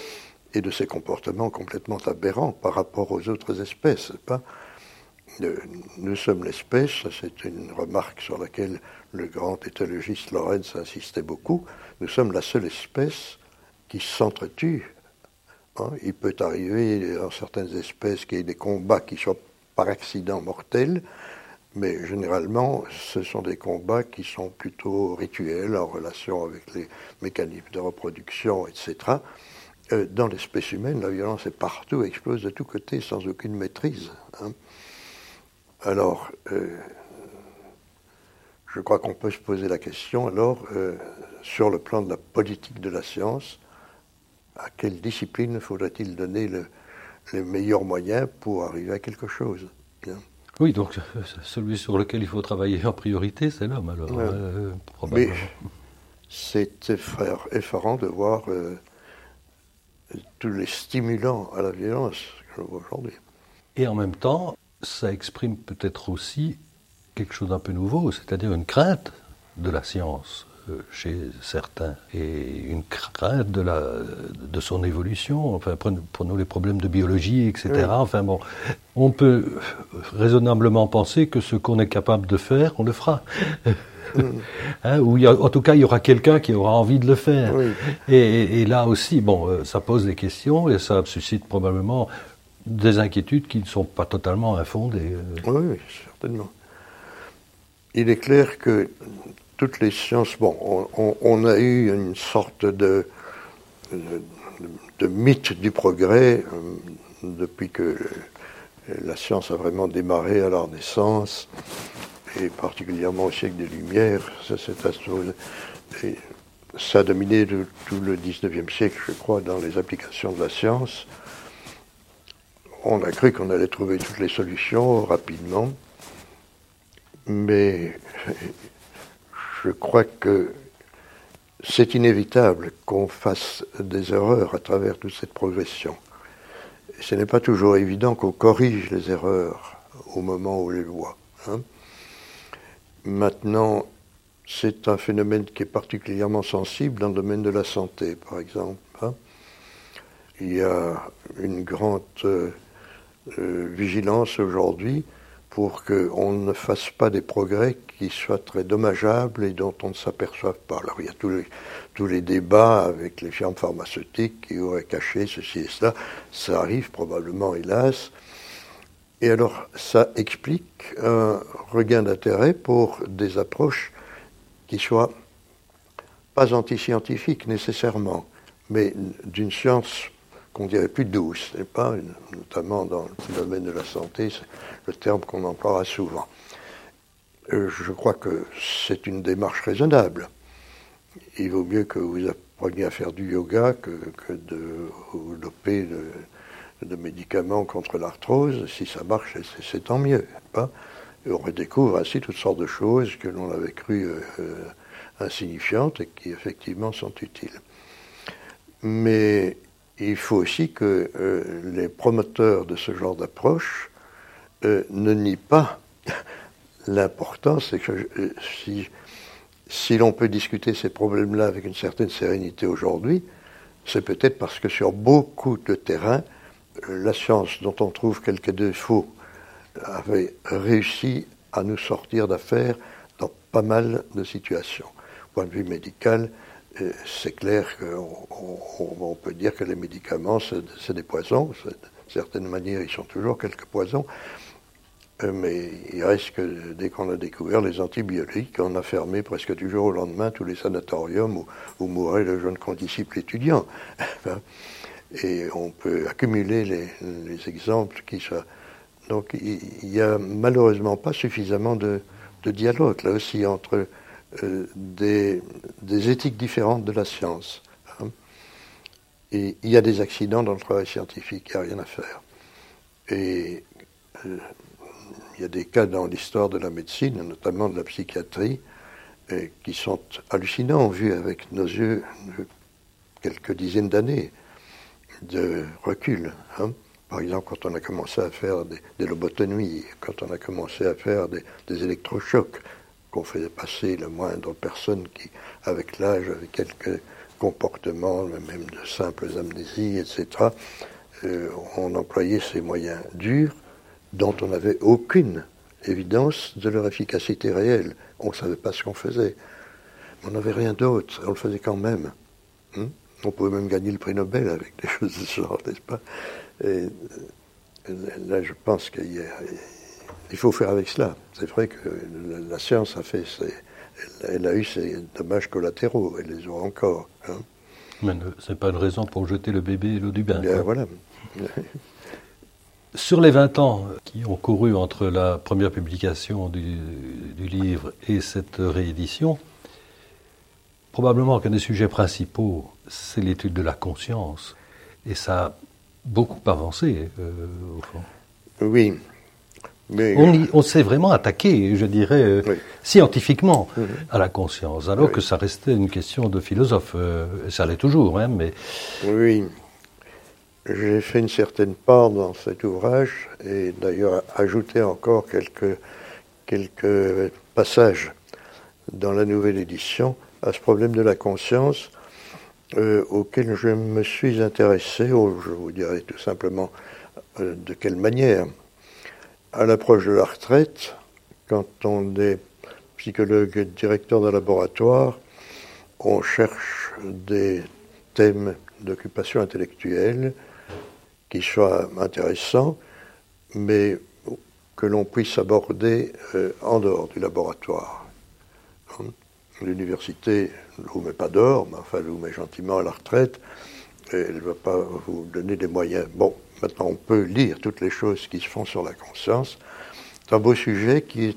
et de ses comportements complètement aberrants par rapport aux autres espèces, pas? Nous sommes l'espèce, c'est une remarque sur laquelle le grand éthologiste Lorenz insistait beaucoup, nous sommes la seule espèce qui s'entretue. Il peut arriver dans certaines espèces qu'il y ait des combats qui soient par accident mortels, Mais généralement, ce sont des combats qui sont plutôt rituels en relation avec les mécanismes de reproduction, etc. Euh, dans l'espèce humaine, la violence est partout, explose de tous côtés sans aucune maîtrise. Hein. Alors, euh, je crois qu'on peut se poser la question alors, euh, sur le plan de la politique de la science, à quelle discipline faudrait-il donner le, les meilleurs moyens pour arriver à quelque chose hein. Oui, donc celui sur lequel il faut travailler en priorité, c'est l'homme, alors. Euh, Mais c'est effarant de voir euh, tous les stimulants à la violence que je vois aujourd'hui. Et en même temps, ça exprime peut-être aussi quelque chose d'un peu nouveau, c'est-à-dire une crainte de la science chez certains et une crainte de, la, de son évolution. Enfin, nous les problèmes de biologie, etc. Enfin bon, on peut raisonnablement penser que ce qu'on est capable de faire, on le fera. Mm. hein, ou en tout cas, il y aura quelqu'un qui aura envie de le faire. Et, là aussi, bon, euh, ça pose des questions et ça suscite probablement des inquiétudes qui ne sont pas totalement infondées. Oui, certainement. Il est clair que toutes les sciences. Bon, on, a eu une sorte de, mythe du progrès euh, depuis que la science a vraiment démarré à la Renaissance, et particulièrement au siècle des Lumières. Ça a dominé tout le 19e siècle, je crois, dans les applications de la science. On a cru qu'on allait trouver toutes les solutions rapidement, mais je crois que c'est inévitable qu'on fasse des erreurs à travers toute cette progression. ce n'est pas toujours évident qu'on corrige les erreurs au moment où on les voit. Hein. Maintenant, c'est un phénomène qui est particulièrement sensible dans le domaine de la santé, par exemple. Hein. Il y a une grande euh, euh, vigilance aujourd'hui pour qu'on ne fasse pas des progrès qui soient très dommageables et dont on ne s'aperçoive pas. Alors il y a tous les, tous les débats avec les firmes pharmaceutiques qui auraient caché ceci et cela. Ça arrive probablement, hélas. Et alors ça explique un regain d'intérêt pour des approches qui soient pas antiscientifiques nécessairement, mais d'une science qu'on dirait plus douce, n'est pas, notamment dans le domaine de la santé, c'est le terme qu'on emploiera souvent. Euh, je crois que c'est une démarche raisonnable. Il vaut mieux que vous appreniez à faire du yoga que, de vous doper de, médicaments contre l'arthrose. Si ça marche, c'est tant mieux. Pas? On redécouvre ainsi toutes sortes de choses que l'on avait cru euh, insignifiantes et qui effectivement sont utiles. Mais il faut aussi que les promoteurs de ce genre d'approche ne nient pas que euh, si, l'on peut discuter ces problèmes-là avec une certaine sérénité aujourd'hui, c'est peut-être parce que sur beaucoup de terrains, euh, la science dont on trouve quelques défauts avait réussi à nous sortir d'affaires dans pas mal de situations. Point de vue médical, euh, c'est clair qu'on peut dire que les médicaments, c'est des poisons. De certaines manières, ils sont toujours quelques poisons. Euh, mais il reste que dès qu'on a découvert les antibiotiques, on a fermé presque du jour au lendemain tous les sanatoriums où, où mouraient les jeunes condisciples étudiants. Et on peut accumuler les, exemples qui soient. Donc il n'y a malheureusement pas suffisamment de, dialogue là aussi entre euh, des, éthiques différentes de la science. Hein. Il y a des accidents dans le travail scientifique, il n'y a rien à faire. Et euh, il y a des cas dans l'histoire de la médecine, notamment de la psychiatrie, qui sont hallucinants vus avec nos yeux quelques dizaines d'années de recul. Hein. Par exemple, quand on a commencé à faire des, lobotomies, quand on a commencé à faire des, électrochocs, qu'on faisait passer la moindre personne qui, avec l'âge, avait quelques comportements, même de simples amnésies, etc., euh, on employait ces moyens durs dont on n'avait aucune évidence de leur efficacité réelle. On ne savait pas ce qu'on faisait. On n'avait rien d'autre, on le faisait quand même. Hmm? on pouvait même gagner le prix Nobel avec des choses de ce genre, n'est-ce pas? Euh, là, je pense qu'il y a il faut faire avec cela. C'est vrai que la, science a fait elle, a eu ses dommages collatéraux, elle les aura encore. Hein. Mais ce n'est pas une raison pour jeter le bébé et l'eau du bain. Bien, voilà. Sur les 20 ans qui ont couru entre la première publication du, livre et cette réédition, probablement qu'un des sujets principaux, c'est l'étude de la conscience. Et ça a beaucoup avancé, euh, au fond. Oui. Mais... On, s'est vraiment attaqué, je dirais, euh, scientifiquement mhm. à la conscience, alors que ça restait une question de philosophe. Euh, ça l'est toujours, hein, mais... Oui. J'ai fait une certaine part dans cet ouvrage et d'ailleurs ajouté encore quelques, quelques passages dans la nouvelle édition à ce problème de la conscience euh, auquel je me suis intéressé, ou je vous dirais tout simplement de quelle manière? À l'approche de la retraite, quand on est psychologue et directeur de laboratoire, on cherche des thèmes d'occupation intellectuelle qui soit intéressant, mais que l'on puisse aborder euh, en dehors du laboratoire. Hein? L'université ne vous met pas dehors, mais enfin, elle vous met gentiment à la retraite, et elle ne va pas vous donner des moyens. Bon, maintenant, on peut lire toutes les choses qui se font sur la conscience. C'est un beau sujet qui est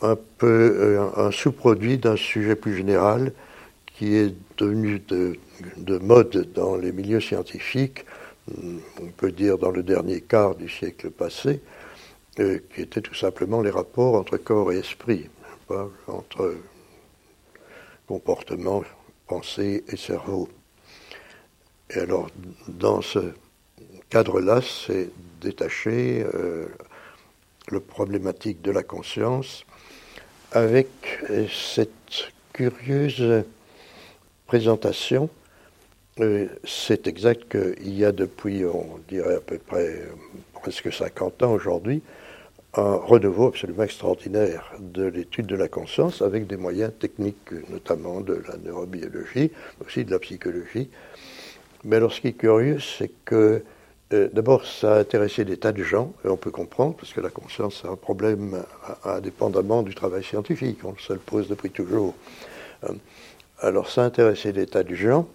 un peu euh, un sous-produit d'un sujet plus général qui est devenu de, de mode dans les milieux scientifiques, on peut dire dans le dernier quart du siècle passé, euh, qui étaient tout simplement les rapports entre corps et esprit, entre comportement, pensée et cerveau. Et alors, dans ce cadre-là, c'est détaché euh, le problématique de la conscience avec cette curieuse présentation euh, c'est exact qu'il y a depuis, on dirait à peu près euh, presque 50 ans aujourd'hui, un renouveau absolument extraordinaire de l'étude de la conscience avec des moyens techniques, notamment de la neurobiologie, aussi de la psychologie. Mais alors ce qui est curieux, c'est que euh, d'abord ça a intéressé des tas de gens, et on peut comprendre, parce que la conscience c'est un problème indépendamment du travail scientifique, on se le pose depuis toujours. Alors ça a intéressé des tas de gens,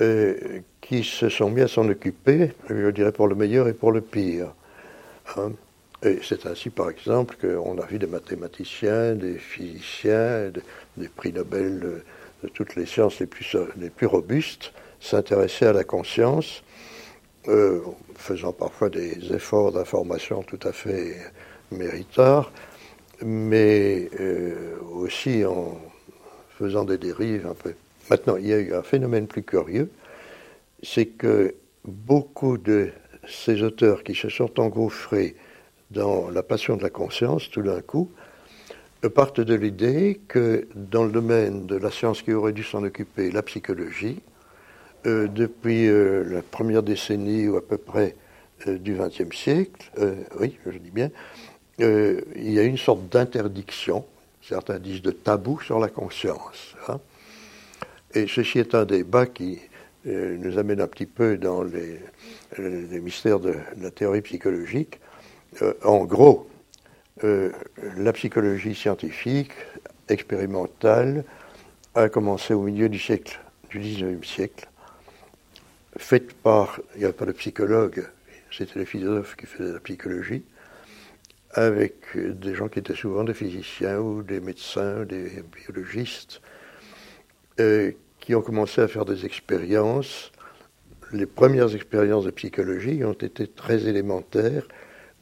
euh, qui se sont mis à s'en occuper, je dirais pour le meilleur et pour le pire. Hein. Et c'est ainsi, par exemple, qu'on a vu des mathématiciens, des physiciens, des, prix Nobel de, toutes les sciences les plus robustes s'intéresser à la conscience, euh, faisant parfois des efforts d'information tout à fait méritards, mais euh, aussi en faisant des dérives un peu. Maintenant, il y a eu un phénomène plus curieux, c'est que beaucoup de ces auteurs qui se sont engouffrés dans la passion de la conscience, tout d'un coup, partent de l'idée que dans le domaine de la science qui aurait dû s'en occuper, la psychologie, euh, depuis euh, la première décennie ou à peu près euh, du XXe siècle, oui, je dis bien, il y a une sorte d'interdiction, certains disent de tabou sur la conscience. Hein. Et ceci est un débat qui nous amène un petit peu dans les, mystères de, la théorie psychologique. En gros, la psychologie scientifique, expérimentale, a commencé au milieu du siècle, du 19e siècle, faite par, il n'y avait pas de psychologue, c'était les philosophes qui faisaient la psychologie, avec des gens qui étaient souvent des physiciens ou des médecins, des biologistes, euh, qui ont commencé à faire des expériences. Les premières expériences de psychologie ont été très élémentaires,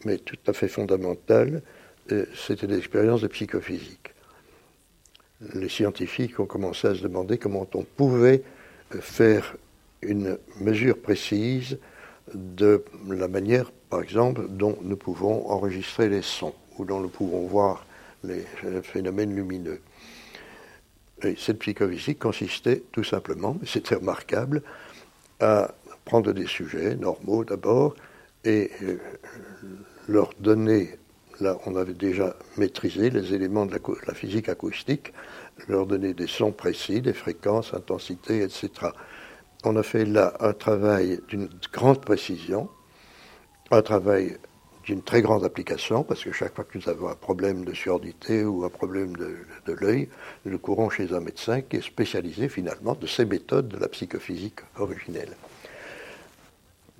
mais tout à fait fondamentales. Euh, c'était des expériences de psychophysique. Les scientifiques ont commencé à se demander comment on pouvait faire une mesure précise de la manière, par exemple, dont nous pouvons enregistrer les sons ou dont nous pouvons voir les phénomènes lumineux. Et cette psychophysique consistait tout simplement, c'était remarquable, à prendre des sujets normaux d'abord et euh, leur donner, là on avait déjà maîtrisé les éléments de la, physique acoustique, leur donner des sons précis, des fréquences, intensités, etc. On a fait là un travail d'une grande précision, un travail d'une très grande application, parce que chaque fois que nous avons un problème de surdité ou un problème de, l'œil, nous courons chez un médecin qui est spécialisé finalement de ces méthodes de la psychophysique originelle.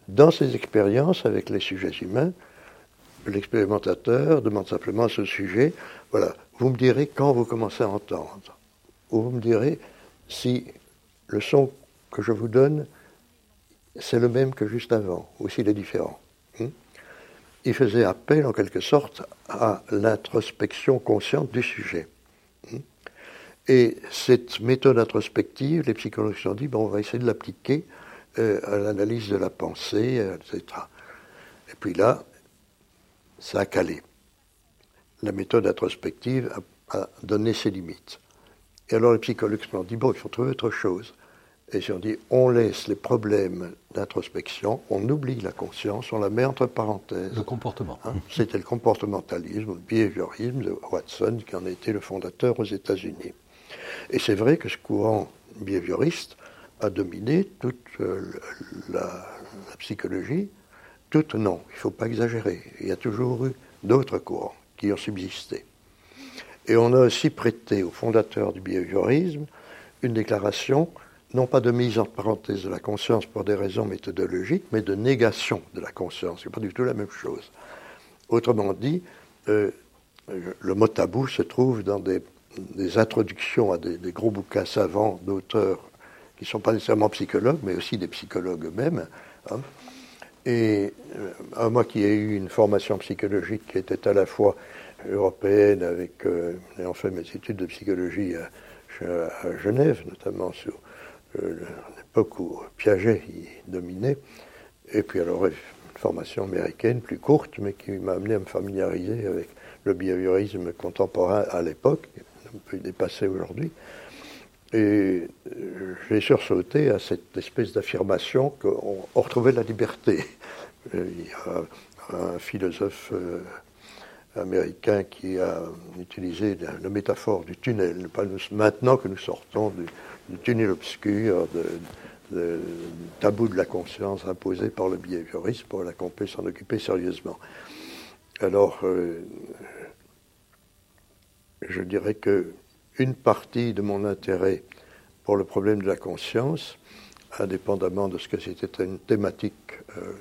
Dans ces expériences avec les sujets humains, l'expérimentateur demande simplement à ce sujet, voilà, vous me direz quand vous commencez à entendre, ou vous me direz si le son que je vous donne, c'est le même que juste avant, ou s'il est différent. Hmm? Il faisait appel en quelque sorte à l'introspection consciente du sujet. Hmm? Et cette méthode introspective, les psychologues se sont dit, bon, on va essayer de l'appliquer euh, à l'analyse de la pensée, etc. Et puis là, ça a calé. La méthode introspective a, donné ses limites. Et alors les psychologues se sont dit, bon, il faut trouver autre chose. Et ils ont dit, on laisse les problèmes d'introspection, on oublie la conscience, on la met entre parenthèses. Le comportement. Hein, c'était le comportementalisme, le behaviorisme de Watson, qui en a été le fondateur aux États-Unis. Et c'est vrai que ce courant behavioriste a dominé toute euh, la, la psychologie tout, non, il ne faut pas exagérer. Il y a toujours eu d'autres courants qui ont subsisté. Et on a aussi prêté au fondateur du behaviorisme une déclaration, non pas de mise en parenthèse de la conscience pour des raisons méthodologiques, mais de négation de la conscience. Ce n'est pas du tout la même chose. Autrement dit, euh, le mot tabou se trouve dans des, introductions à des, gros bouquins savants d'auteurs qui ne sont pas nécessairement psychologues, mais aussi des psychologues eux-mêmes. Hein. Et à euh, moi qui ai eu une formation psychologique qui était à la fois européenne, avec euh, ayant fait mes études de psychologie à, Genève, notamment sur euh, l'époque où Piaget y dominait, et puis alors une formation américaine plus courte, mais qui m'a amené à me familiariser avec le behaviorisme contemporain à l'époque, un peu dépassé aujourd'hui. Et euh, j'ai sursauté à cette espèce d'affirmation qu'on retrouvait la liberté. Euh, il y a un philosophe euh, américain qui a utilisé la, métaphore du tunnel. maintenant que nous sortons du, tunnel obscur, de, tabou de la conscience imposé par le behaviorisme pour la qu'on s'en occuper sérieusement. Alors, je dirais que une partie de mon intérêt pour le problème de la conscience, indépendamment de ce que c'était une thématique euh,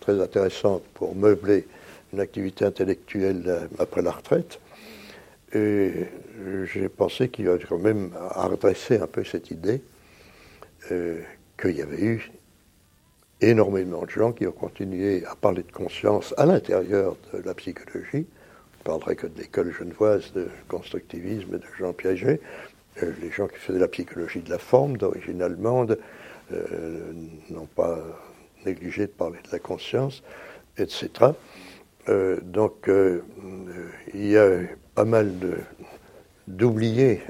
très intéressante pour meubler une activité intellectuelle euh, après la retraite. Et j'ai pensé qu'il y avait quand même redresser un peu cette idée euh, qu'il y avait eu énormément de gens qui ont continué à parler de conscience à l'intérieur de la psychologie, ne parlerai que de l'école genevoise de constructivisme de Jean Piaget. Euh, les gens qui faisaient la psychologie de la forme d'origine allemande euh, n'ont pas négligé de parler de la conscience, etc. Euh, donc il y a pas mal d'oubliés.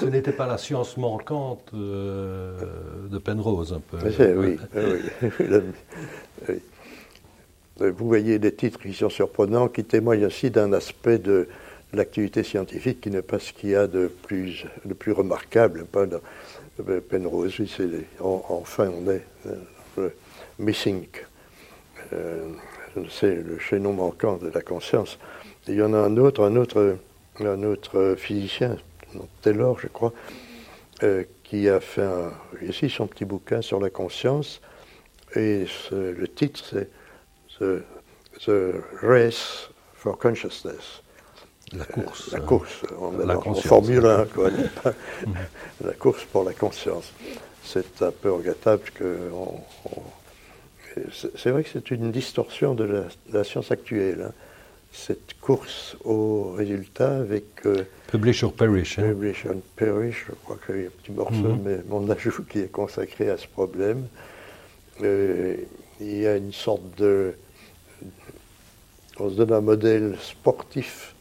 Ce n'était pas la science manquante de Penrose, un peu. Oui, oui. Euh, vous voyez des titres qui sont surprenants, qui témoignent aussi d'un aspect de l'activité scientifique qui n'est pas ce qu'il y a de plus, de plus remarquable. Pas dans, euh, Penrose, c'est enfin on est euh, missing. c'est le chaînon manquant de la conscience. Il y en a un autre, un autre, un autre physicien, Taylor, je crois, qui a fait ici son petit bouquin sur la conscience. Et le titre, c'est the, race for consciousness. La course. La course, on la en Formule 1, quoi. la course pour la conscience. C'est un peu regrettable que. c'est vrai que c'est une distorsion de la, science actuelle. Hein. Cette course au résultat avec. Euh, Publish or Perish. Hein. Publish or Perish, je crois qu'il y a un petit morceau mm-hmm. mais mon ajout qui est consacré à ce problème. Euh, il y a une sorte de on se donne un modèle sportif,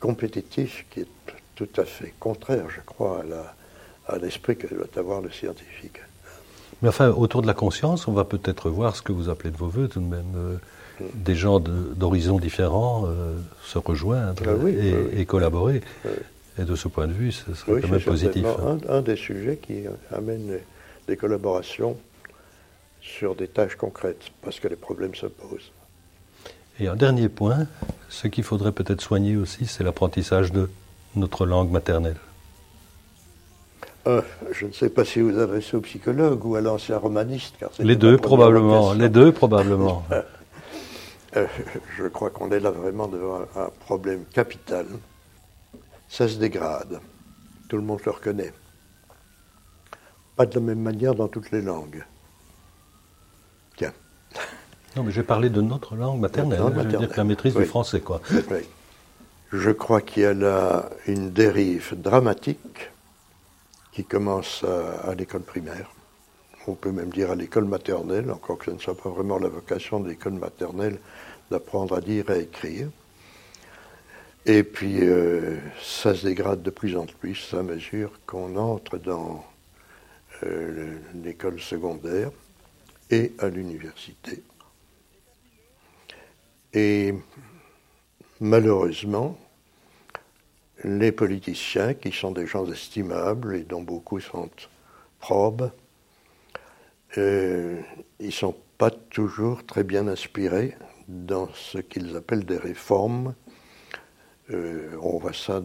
compétitif, qui est tout à fait contraire, je crois, à l'esprit que doit avoir le scientifique. Mais enfin, autour de la conscience, on va peut-être voir ce que vous appelez de vos voeux tout de même. Des gens d'horizons différents euh, se rejoindre ah et, collaborer. Et de ce point de vue, ce serait quand même positif. Hein. Un, un, des sujets qui amène des collaborations sur des tâches concrètes, parce que les problèmes se posent. Et un dernier point, ce qu'il faudrait peut-être soigner aussi, c'est l'apprentissage de notre langue maternelle. Euh, je ne sais pas si vous adressez au psychologue ou à l'ancien romaniste. Car les deux, probablement. Les deux, probablement. Euh, je crois qu'on est là vraiment devant un problème capital. Ça se dégrade. Tout le monde le reconnaît. Pas de la même manière dans toutes les langues. Tiens. Non, mais j'ai parlé de notre langue maternelle. je veux dire la maîtrise du français, quoi. Je crois qu'il y a là une dérive dramatique qui commence à, l'école primaire. On peut même dire à l'école maternelle, encore que ce ne soit pas vraiment la vocation de l'école maternelle d'apprendre à lire et à écrire. Et puis, euh, ça se dégrade de plus en plus à mesure qu'on entre dans euh, l'école secondaire et à l'université. Et malheureusement, les politiciens, qui sont des gens estimables et dont beaucoup sont probes, euh, ils ne sont pas toujours très bien inspirés dans ce qu'ils appellent des réformes. Euh, on voit ça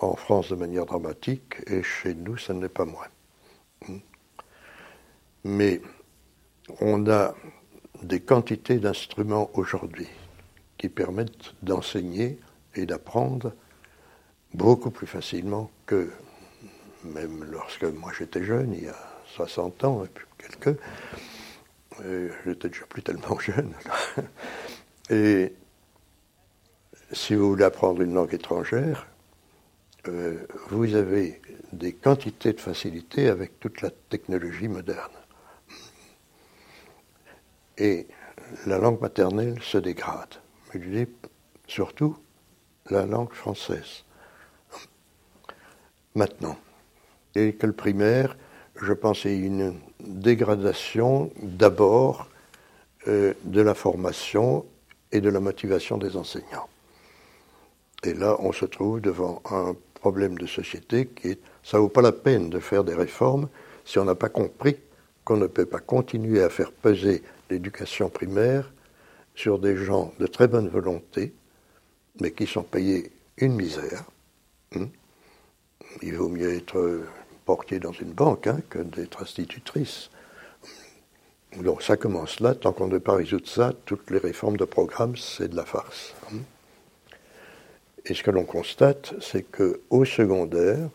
en France de manière dramatique et chez nous, ça ne l'est pas moins. Mais on a des quantités d'instruments aujourd'hui qui permettent d'enseigner et d'apprendre beaucoup plus facilement que même lorsque moi j'étais jeune, il y a 60 ans et puis quelques. J'étais déjà plus tellement jeune. et si vous voulez apprendre une langue étrangère, euh, vous avez des quantités de facilité avec toute la technologie moderne. Et la langue maternelle se dégrade. Mais je dis surtout la langue française. Maintenant, l'école primaire, je pense à une dégradation d'abord euh, de la formation et de la motivation des enseignants. Et là, on se trouve devant un problème de société qui est, ça vaut pas la peine de faire des réformes si on n'a pas compris qu'on ne peut pas continuer à faire peser l'éducation primaire sur des gens de très bonne volonté, mais qui sont payés une misère. Hein. Il vaut mieux être dans une banque hein, que d'être institutrice. Donc ça commence là, tant qu'on ne peut pas résoudre ça, toutes les réformes de programme, c'est de la farce. Et ce que l'on constate, c'est qu'au secondaire,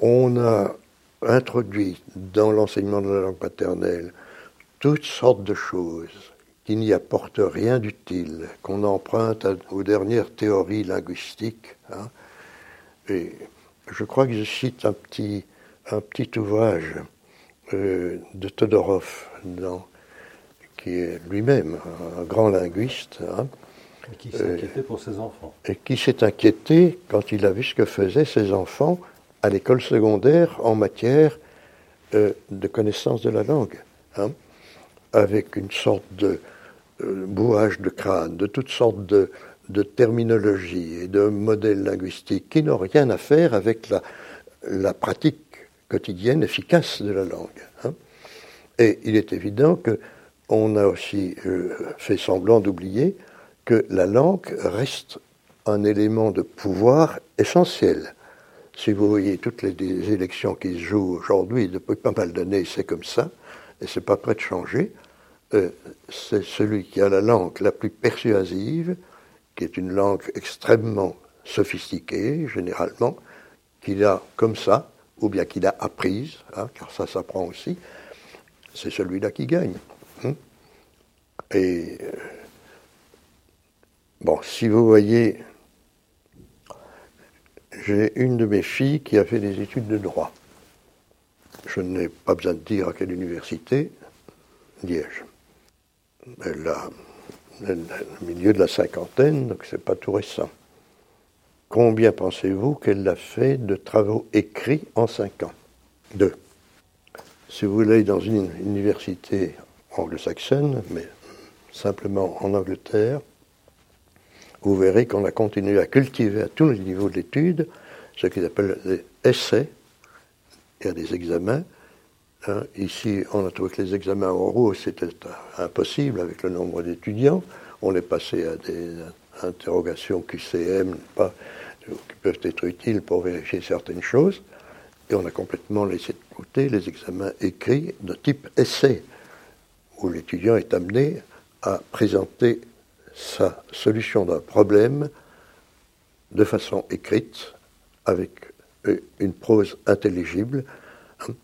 on a introduit dans l'enseignement de la langue paternelle toutes sortes de choses qui n'y apportent rien d'utile, qu'on emprunte aux dernières théories linguistiques. Hein. Et je crois que je cite un petit, un petit ouvrage euh, de Todorov, qui est lui-même un grand linguiste. Hein, et qui s'est inquiété pour ses enfants. Et qui s'est inquiété quand il a vu ce que faisaient ses enfants à l'école secondaire en matière euh, de connaissance de la langue, hein, avec une sorte de euh, bouage de crâne, de toutes sortes de, de terminologies et de modèles linguistiques qui n'ont rien à faire avec la, pratique quotidienne efficace de la langue. Hein. Et il est évident qu'on a aussi euh, fait semblant d'oublier que la langue reste un élément de pouvoir essentiel. Si vous voyez toutes les, élections qui se jouent aujourd'hui, depuis pas mal d'années, c'est comme ça, et c'est pas prêt de changer. Euh, c'est celui qui a la langue la plus persuasive, qui est une langue extrêmement sophistiquée, généralement, qu'il a comme ça, ou bien qu'il a apprise, hein, car ça s'apprend aussi, c'est celui-là qui gagne. Hein. Et euh, bon, si vous voyez, j'ai une de mes filles qui a fait des études de droit. Je n'ai pas besoin de dire à quelle université, Liège. Elle a au milieu de la cinquantaine, donc c'est pas tout récent. Combien pensez-vous qu'elle a fait de travaux écrits en cinq ans? Deux. Si vous voulez, dans une université anglo-saxonne, mais simplement en Angleterre, vous verrez qu'on a continué à cultiver à tous les niveaux de l'étude ce qu'ils appellent des essais. Il y a des examens. Hein, ici, on a trouvé que les examens oraux, c'était impossible avec le nombre d'étudiants. on est passé à des interrogations QCM, qui peuvent être utiles pour vérifier certaines choses, et on a complètement laissé de côté les examens écrits de type essai, où l'étudiant est amené à présenter sa solution d'un problème de façon écrite, avec euh, une prose intelligible. Hein.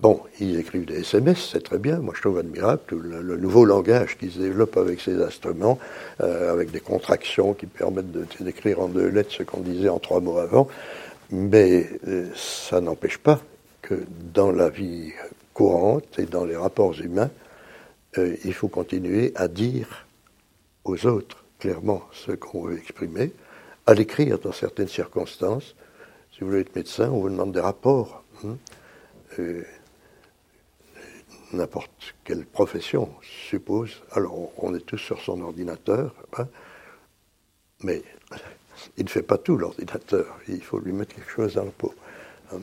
Bon, ils écrivent des SMS, c'est très bien. Moi, je trouve admirable le, nouveau langage qui se développe avec ces instruments, euh, avec des contractions qui permettent d'écrire en deux lettres ce qu'on disait en trois mots avant. Mais euh, ça n'empêche pas que dans la vie courante et dans les rapports humains, il faut continuer à dire aux autres clairement ce qu'on veut exprimer, à l'écrire dans certaines circonstances. Si vous voulez être médecin, on vous demande des rapports. Hein. N'importe quelle profession suppose. Alors, on est tous sur son ordinateur, hein, mais il ne fait pas tout, l'ordinateur. Il faut lui mettre quelque chose dans pot. Hein.